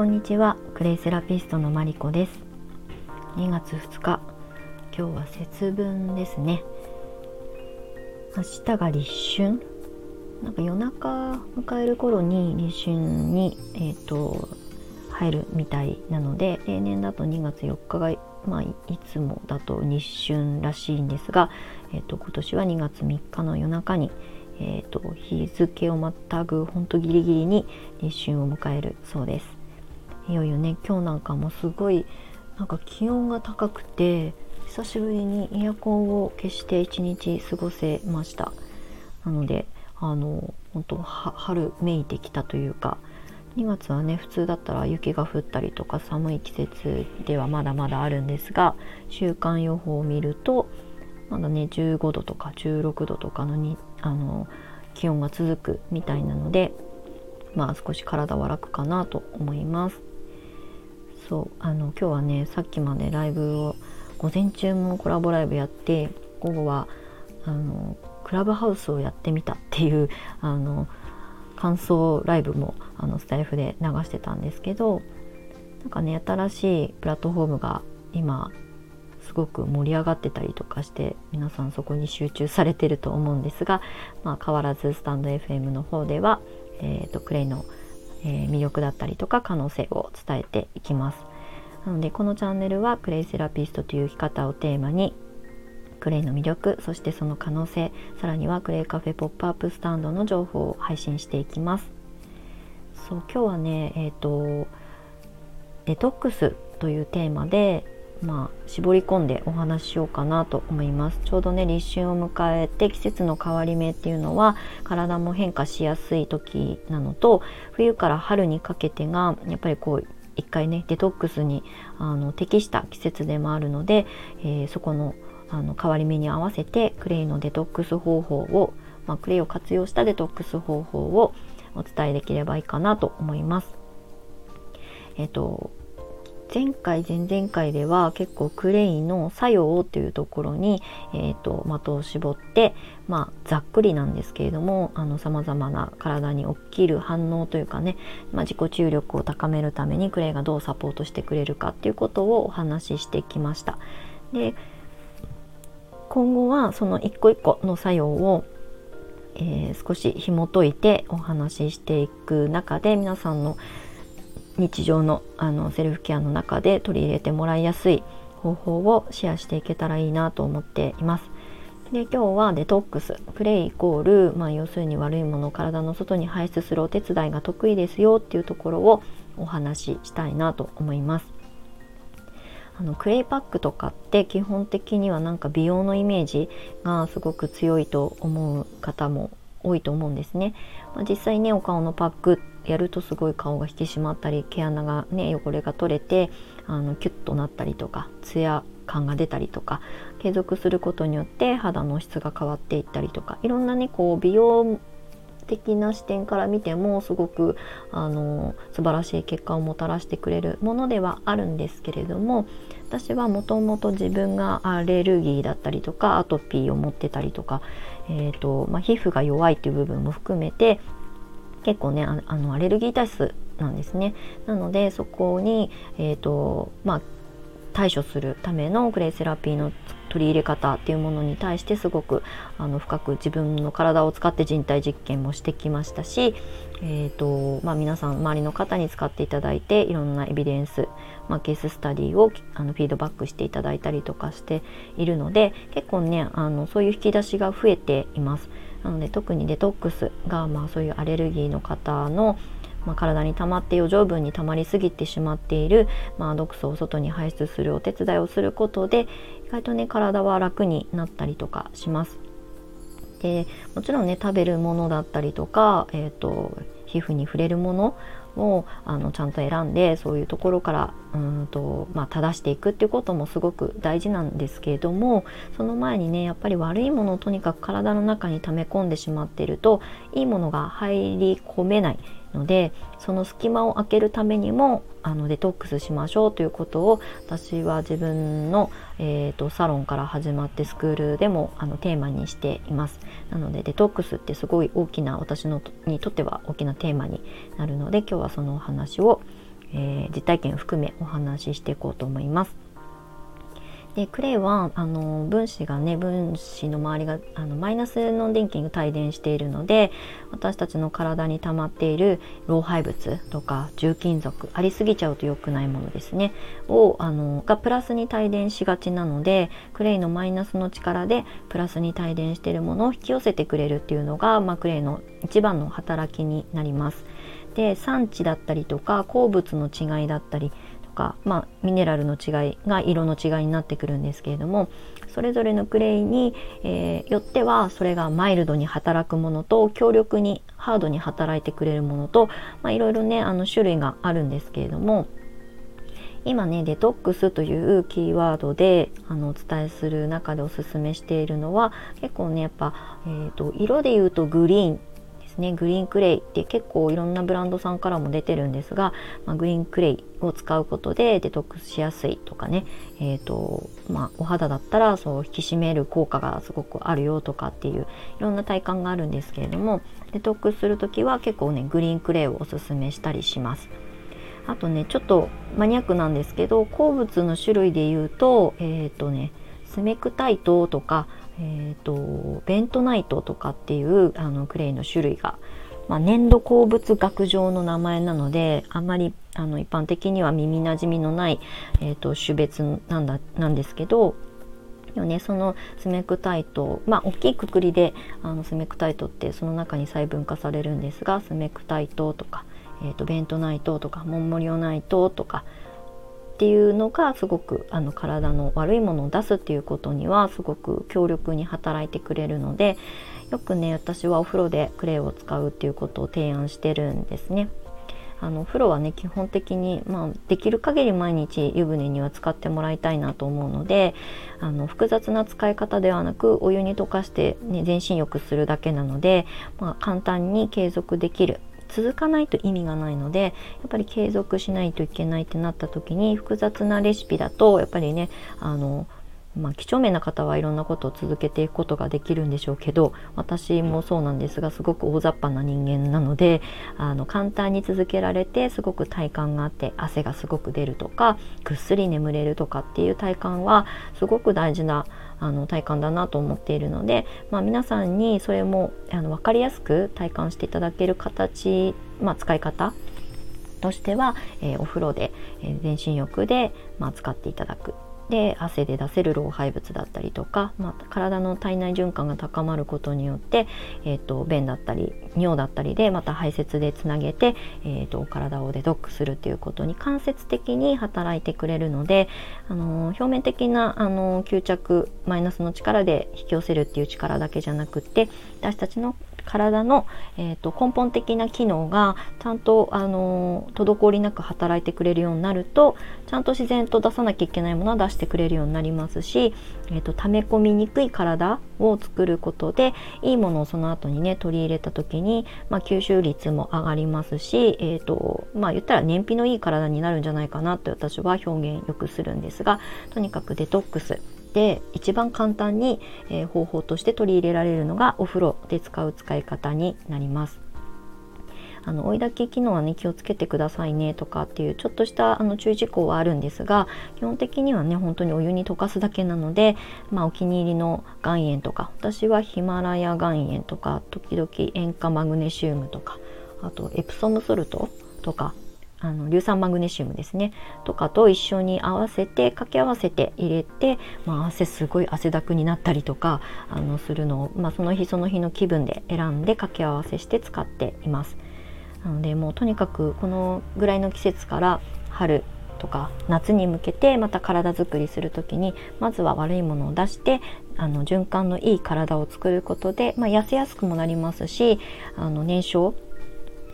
こんにちは。クレイセラピストのマリコです。2月2日。今日は節分ですね。明日が立春。なんか夜中迎える頃に立春にえっ、ー、と入るみたいなので例年だと2月4日がまあ、いつもだと日春らしいんですが、えーと、今年は2月3日の夜中に、えーと、と日付をまたぐほんとギリギリに立春を迎えるそうです。いよいよね今日なんかもすごいなんか気温が高くて久しぶりにエアコンを消して一日過ごせましたなのであの本当春めいてきたというか2月はね普通だったら雪が降ったりとか寒い季節ではまだまだあるんですが週間予報を見るとまだね15度とか16度とかのにあの気温が続くみたいなのでまあ少し体は楽かなと思います。そうあの今日はねさっきまでライブを午前中もコラボライブやって午後はあのクラブハウスをやってみたっていう あの感想ライブもあのスタイフで流してたんですけどなんかね新しいプラットフォームが今すごく盛り上がってたりとかして皆さんそこに集中されてると思うんですが、まあ、変わらずスタンド FM の方では、えーと、クレイの、えー、魅力だったりとか可能性を伝えていきます。なのでこのチャンネルはクレイセラピストという生き方をテーマにクレイの魅力そしてその可能性さらにはクレイカフェポップアップスタンドの情報を配信していきますそう今日はねえっ、ー、とデトックスというテーマでまあ、絞り込んでお話ししようかなと思いますちょうどね立春を迎えて季節の変わり目っていうのは体も変化しやすい時なのと冬から春にかけてがやっぱりこう一回ねデトックスにあの適した季節でもあるので、えー、そこのあの変わり目に合わせてクレイのデトックス方法を、まあ、クレイを活用したデトックス方法をお伝えできればいいかなと思います。えっ、と前回前々回では結構クレイの作用というところに、えーと、的を絞って、まあ、ざっくりなんですけれどもさまざまな体に起きる反応というかね、まあ、自己注力を高めるためにクレイがどうサポートしてくれるかっていうことをお話ししてきました。で今後はその一個一個の作用を、えー、少し紐解いてお話ししていく中で皆さんの日常のあのセルフケアの中で取り入れてもらいやすい方法をシェアしていけたらいいなと思っています。で今日はデトックスプレイイコール、まあ、要するに悪いものを体の外に排出するお手伝いが得意ですよっていうところをお話ししたいなと思います。あのクレイパックとかって基本的にはなんか美容のイメージがすごく強いと思う方も多いと思うんですね。まあ、実際ねお顔のパックやるとすごい顔が引き締まったり毛穴がね汚れが取れてあのキュッとなったりとかツヤ感が出たりとか継続することによって肌の質が変わっていったりとかいろんなねこう美容的な視点から見てもすごくあの素晴らしい結果をもたらしてくれるものではあるんですけれども私はもともと自分がアレルギーだったりとかアトピーを持ってたりとか、えーとまあ、皮膚が弱いっていう部分も含めて結構ねあのアレルギー体質なんですね。なのでそこに、えーとまあ、対処するためのクレイセラピーの取り入れ方っていうものに対してすごくあの深く自分の体を使って人体実験もしてきましたし、えーとまあ、皆さん周りの方に使っていただいていろんなエビデンス、まあ、ケーススタディをあのフィードバックしていただいたりとかしているので結構ねあのそういう引き出しが増えています。なので特にデトックスが、まあ、そういうアレルギーの方のまあ、体に溜まって余剰分に溜まりすぎてしまっている、まあ、毒素を外に排出するお手伝いをすることで意外とね体は楽になったりとかします。でもちろんね食べるものだったりとか、えーと、皮膚に触れるものをあのちゃんと選んでそういうところからうんと、まあ、正していくっていうこともすごく大事なんですけれどもその前にねやっぱり悪いものをとにかく体の中に溜め込んでしまっているといいものが入り込めないのでその隙間を空けるためにもあのデトックスしましょうということを私は自分の、えーと、サロンから始まってスクールでもあのテーマにしています。なのでデトックスってすごい大きな私のにとっては大きなテーマになるので今日はそのお話を、えー、実体験含めお話ししていこうと思います。でクレイはあの分子がね分子の周りがあのマイナスの電気が帯電しているので私たちの体に溜まっている老廃物とか重金属ありすぎちゃうと良くないものですねをあのがプラスに帯電しがちなのでクレイのマイナスの力でプラスに帯電しているものを引き寄せてくれるっていうのが、まあ、クレイの一番の働きになります。で産地だったりとか鉱物の違いだったりとか、まあ、ミネラルの違いが色の違いになってくるんですけれどもそれぞれのクレイに、えー、よってはそれがマイルドに働くものと強力にハードに働いてくれるものと、まあ、いろいろねあの種類があるんですけれども今ねデトックスというキーワードであのお伝えする中でおすすめしているのは結構ねやっぱ、えーと色で言うとグリーンねグリーンクレイって結構いろんなブランドさんからも出てるんですが、まあ、グリーンクレイを使うことでデトックスしやすいとかね、えーとまあ、お肌だったらそう引き締める効果がすごくあるよとかっていういろんな体感があるんですけれどもデトックスする時は結構ねグリーンクレイをおすすめしたりします。あとねちょっとマニアックなんですけど鉱物の種類で言うとえっ、ー、とねスメクタイトとかえーと、ベントナイトとかっていうあのクレイの種類が、まあ、粘土鉱物学上の名前なのであまりあの一般的には耳なじみのない、えーと、種別なんだなんですけどでもねそのスメクタイトまあ大きいくくりであのスメクタイトってその中に細分化されるんですがスメクタイトとか、えーとベントナイトとかモンモリオナイトとかっていうのがすごくあの体の悪いものを出すっていうことにはすごく強力に働いてくれるのでよくね私はお風呂でクレイを使うっていうことを提案してるんですね。あの風呂はね基本的に、まあ、できる限り毎日湯船には使ってもらいたいなと思うのであの複雑な使い方ではなくお湯に溶かして、ね、全身浴するだけなので、まあ、簡単に継続できる続かないと意味がないのでやっぱり継続しないといけないってなった時に複雑なレシピだとやっぱりねあのまあ、几帳面な方はいろんなことを続けていくことができるんでしょうけど私もそうなんですがすごく大雑把な人間なのであの簡単に続けられてすごく体感があって汗がすごく出るとかぐっすり眠れるとかっていう体感はすごく大事なあの体感だなと思っているので、まあ、皆さんにそれもあの分かりやすく体感していただける形、まあ、使い方としては、えー、お風呂で、えー、全身浴で、まあ、使っていただく。で汗で出せる老廃物だったりとか、まあ、体の体内循環が高まることによって、えーと、便だったり尿だったりでまた排泄でつなげて、えーと、体をデトックするっていうことに間接的に働いてくれるので、あのー、表面的な、あのー、吸着マイナスの力で引き寄せるっていう力だけじゃなくって私たちの体の、えーと、根本的な機能がちゃんと、あの滞りなく働いてくれるようになるとちゃんと自然と出さなきゃいけないものは出してくれるようになりますし、えーと、溜め込みにくい体を作ることでいいものをその後にね取り入れた時に、まあ、吸収率も上がりますし、えーとまあ、言ったら燃費のいい体になるんじゃないかなって私は表現よくするんですがとにかくデトックス。で一番簡単に、え、方法として取り入れられるのがお風呂で使う使い方になります。あの追い炊き機能はね気をつけてくださいねとかっていうちょっとしたあの注意事項はあるんですが基本的にはね本当にお湯に溶かすだけなので、まあ、お気に入りの岩塩とか私はヒマラヤ岩塩とか時々塩化マグネシウムとかあとエプソムソルトとかあの硫酸マグネシウムですねとかと一緒に合わせて掛け合わせて入れて、まあ、汗すごい汗だくになったりとかあのするのを、まあ、その日その日の気分で選んで掛け合わせして使っています。なのでもうとにかくこのぐらいの季節から春とか夏に向けてまた体づくりする時にまずは悪いものを出してあの循環のいい体を作ることで、まあ、痩せやすくもなりますしあの燃焼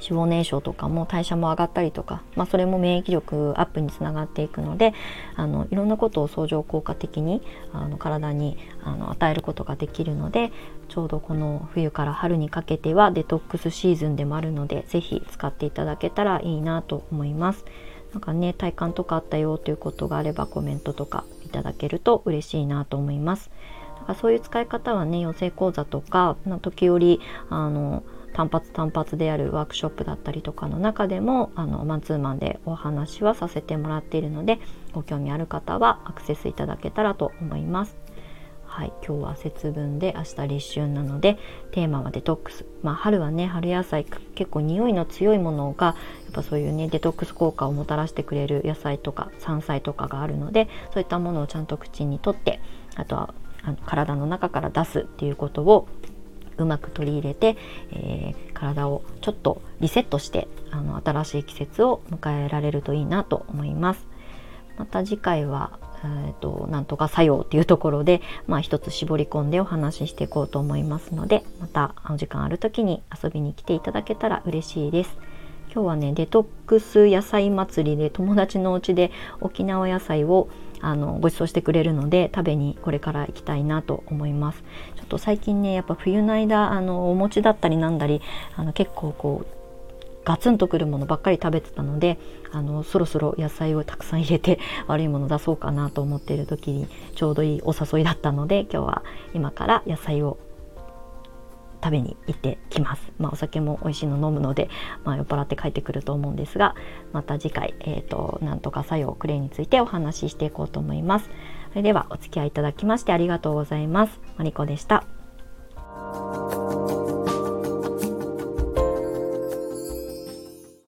脂肪燃焼とかも代謝も上がったりとか、まあ、それも免疫力アップにつながっていくのであのいろんなことを相乗効果的にあの体にあの与えることができるのでちょうどこの冬から春にかけてはデトックスシーズンでもあるので是非使っていただけたらいいなと思います。なんかね体感とかあったよということがあればコメントとかいただけると嬉しいなと思います。だからそういう使い方はね養成講座とか時折あの単発単発であるワークショップだったりとかの中でもあのマンツーマンでお話はさせてもらっているのでご興味ある方はアクセスいただけたらと思います。はい、今日は節分で明日立春なのでテーマはデトックス、まあ、春はね春野菜結構匂いの強いものがやっぱそういうねデトックス効果をもたらしてくれる野菜とか山菜とかがあるのでそういったものをちゃんと口にとってあとはあの体の中から出すっていうことをうまく取り入れて、えー、体をちょっとリセットしてあの新しい季節を迎えられるといいなと思います。また次回はえーと、なんとか作用っていうところで、まあ、一つ絞り込んでお話ししていこうと思いますのでまたお時間ある時に遊びに来ていただけたら嬉しいです。今日はねデトックス野菜祭りで友達のお家で沖縄野菜をあのご馳走してくれるので食べにこれから行きたいなと思いますと最近ねやっぱ冬の間あのお餅だったりなんだりあの結構こうガツンとくるものばっかり食べてたのであのそろそろ野菜をたくさん入れて 悪いもの出そうかなと思っている時にちょうどいいお誘いだったので今日は今から野菜を食べに行ってきます。まあ、お酒も美味しいの飲むので、まあ、酔っ払って帰ってくると思うんですが、また次回、えっ、ー、と、なんとか作用クレイについてお話ししていこうと思います。それではお付き合いいただきましてありがとうございます。マリコでした。